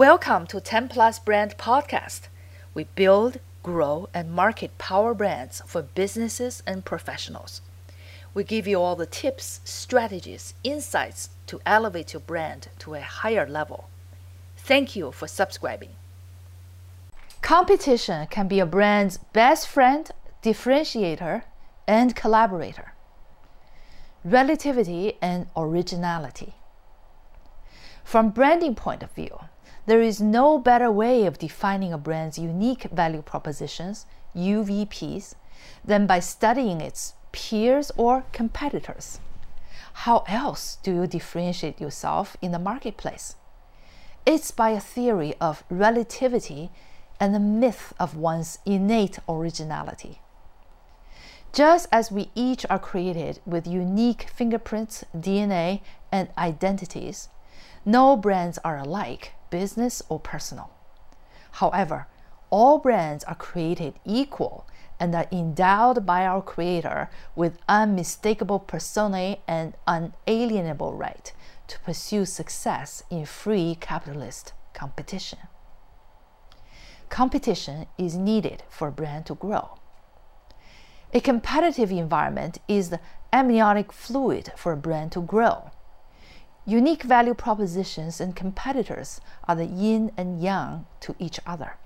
Welcome to 10 Plus Brand Podcast. We build, grow, and market power brands for businesses and professionals. We give you all the tips, strategies, insights to elevate your brand to a higher level. Thank you for subscribing. Competition can be a brand's best friend, differentiator, and collaborator. Relativity and originality. From branding point of view, there is no better way of defining a brand's unique value propositions, UVPs, than by studying its peers or competitors. How else do you differentiate yourself in the marketplace? It's by a theory of relativity and the myth of one's innate originality. Just as we each are created with unique fingerprints, DNA, and identities, no brands are alike, business or personal. However, all brands are created equal and are endowed by our Creator with unmistakable personae and unalienable right to pursue success in free capitalist competition. Competition is needed for a brand to grow. A competitive environment is the amniotic fluid for a brand to grow. Unique value propositions and competitors are the yin and yang to each other.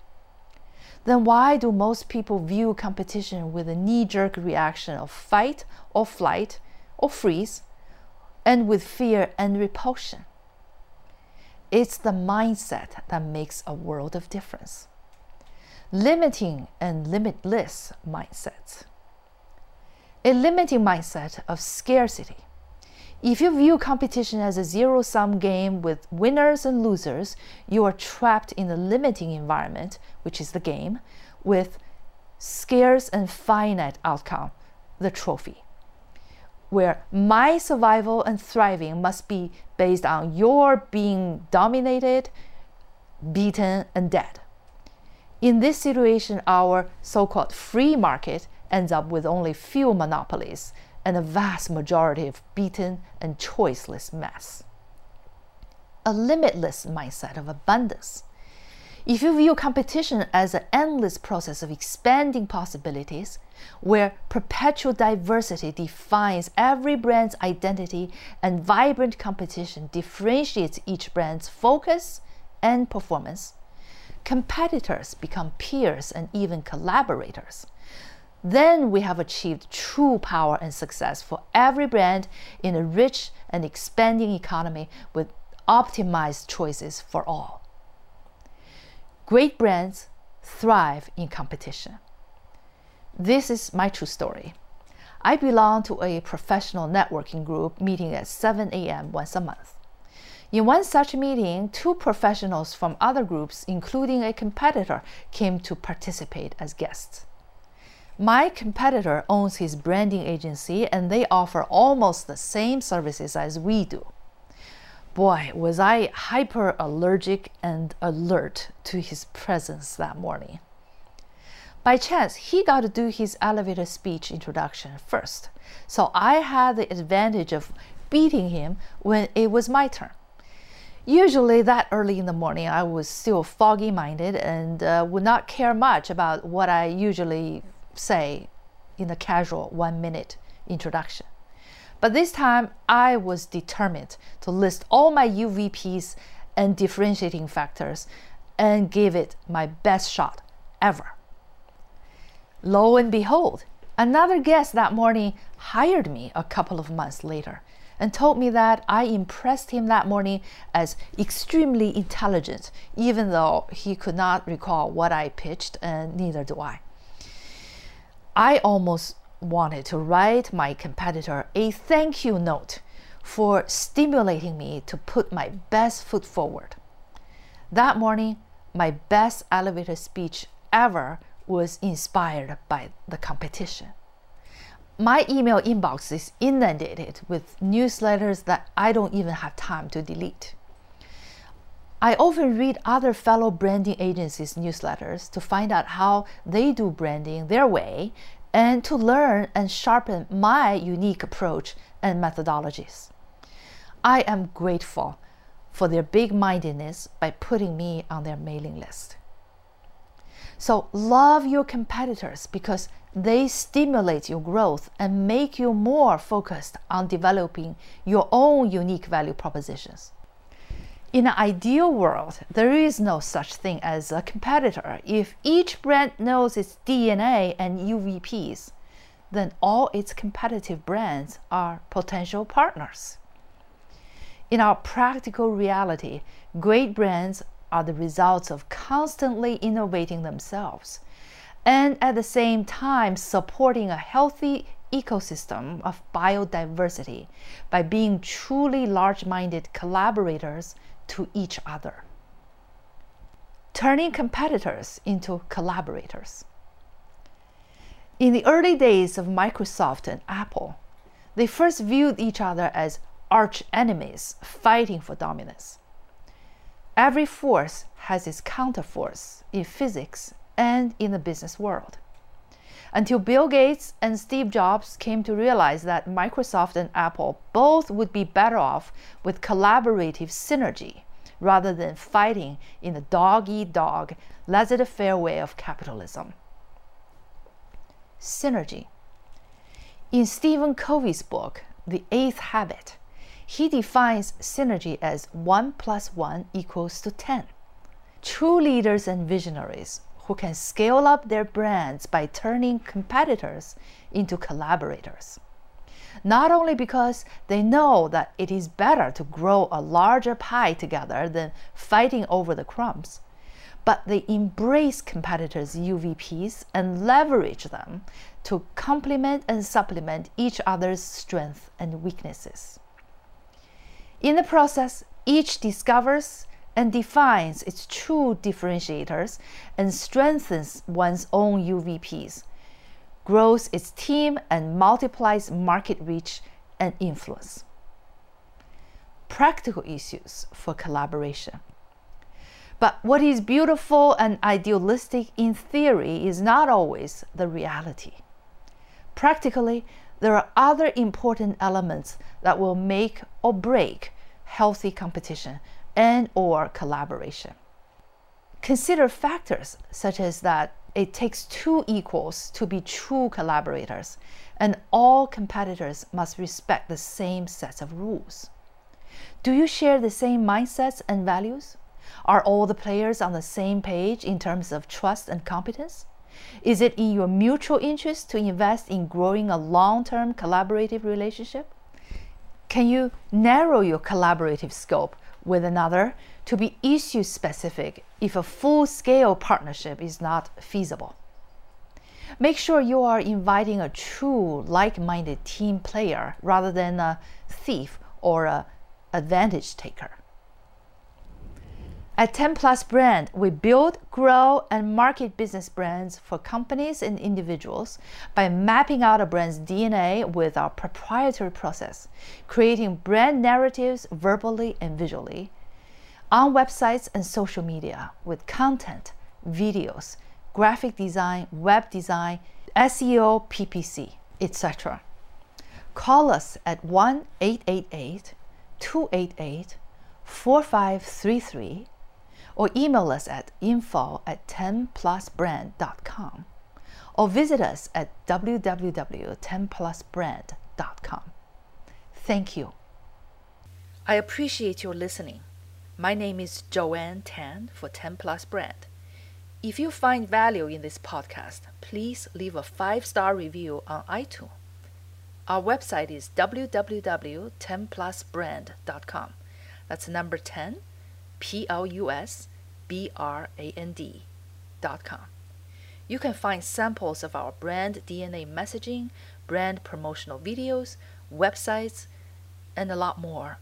Then why do most people view competition with a knee jerk reaction of fight or flight or freeze and with fear and repulsion? It's the mindset that makes a world of difference. Limiting and limitless mindsets. A limiting mindset of scarcity if you view competition as a zero sum game with winners and losers, you are trapped in a limiting environment, which is the game, with scarce and finite outcome, the trophy, where my survival and thriving must be based on your being dominated, beaten, and dead. In this situation, our so called free market ends up with only few monopolies and a vast majority of beaten and choiceless mess. A limitless mindset of abundance. If you view competition as an endless process of expanding possibilities, where perpetual diversity defines every brand's identity and vibrant competition differentiates each brand's focus and performance, competitors become peers and even collaborators then we have achieved true power and success for every brand in a rich and expanding economy with optimized choices for all. Great brands thrive in competition. This is my true story. I belong to a professional networking group meeting at 7 a.m. once a month. In one such meeting, two professionals from other groups, including a competitor, came to participate as guests. My competitor owns his branding agency and they offer almost the same services as we do. Boy, was I hyper allergic and alert to his presence that morning. By chance, he got to do his elevator speech introduction first, so I had the advantage of beating him when it was my turn. Usually, that early in the morning, I was still foggy minded and uh, would not care much about what I usually say in a casual one minute introduction. But this time, I was determined to list all my UVPs and differentiating factors and give it my best shot ever. Lo and behold, another guest that morning hired me a couple of months later and told me that I impressed him that morning as extremely intelligent, even though he could not recall what I pitched, and neither do I. I almost wanted to write my competitor a thank you note for stimulating me to put my best foot forward. That morning, my best elevator speech ever was inspired by the competition. My email inbox is inundated with newsletters that I don't even have time to delete. I often read other fellow branding agencies' newsletters to find out how they do branding their way and to learn and sharpen my unique approach and methodologies. I am grateful for their big mindedness by putting me on their mailing list. So, love your competitors because they stimulate your growth and make you more focused on developing your own unique value propositions. In an ideal world, there is no such thing as a competitor. If each brand knows its DNA and UVPs, then all its competitive brands are potential partners. In our practical reality, great brands are the results of constantly innovating themselves and at the same time supporting a healthy ecosystem of biodiversity by being truly large minded collaborators to each other, turning competitors into collaborators. In the early days of Microsoft and Apple, they first viewed each other as arch enemies fighting for dominance. Every force has its counterforce in physics and in the business world. Until Bill Gates and Steve Jobs came to realize that Microsoft and Apple both would be better off with collaborative synergy rather than fighting in the dog eat dog, laissez faire way of capitalism. Synergy. In Stephen Covey's book, The Eighth Habit, he defines synergy as 1 plus 1 equals to 10. True leaders and visionaries who can scale up their brands by turning competitors into collaborators. Not only because they know that it is better to grow a larger pie together than fighting over the crumbs, but they embrace competitors' UVPs and leverage them to complement and supplement each other's strengths and weaknesses. In the process, each discovers and defines its true differentiators and strengthens one's own UVPs, grows its team, and multiplies market reach and influence. Practical issues for collaboration. But what is beautiful and idealistic in theory is not always the reality. Practically, there are other important elements that will make or break healthy competition and or collaboration. Consider factors such as that it takes two equals to be true collaborators, and all competitors must respect the same sets of rules. Do you share the same mindsets and values? Are all the players on the same page in terms of trust and competence? Is it in your mutual interest to invest in growing a long term collaborative relationship? Can you narrow your collaborative scope with another to be issue specific if a full scale partnership is not feasible. Make sure you are inviting a true like minded team player rather than a thief or a advantage taker. At 10 Plus Brand, we build, grow, and market business brands for companies and individuals by mapping out a brand's DNA with our proprietary process, creating brand narratives verbally and visually, on websites and social media with content, videos, graphic design, web design, SEO, PPC, etc. Call us at 1 888 288 4533 or email us at info at 10plusbrand.com or visit us at www.10plusbrand.com. Thank you. I appreciate your listening. My name is Joanne Tan for 10 Plus Brand. If you find value in this podcast, please leave a five star review on iTunes. Our website is www.10plusbrand.com. That's number 10 P L U S B R A N D dot com. You can find samples of our brand DNA messaging, brand promotional videos, websites, and a lot more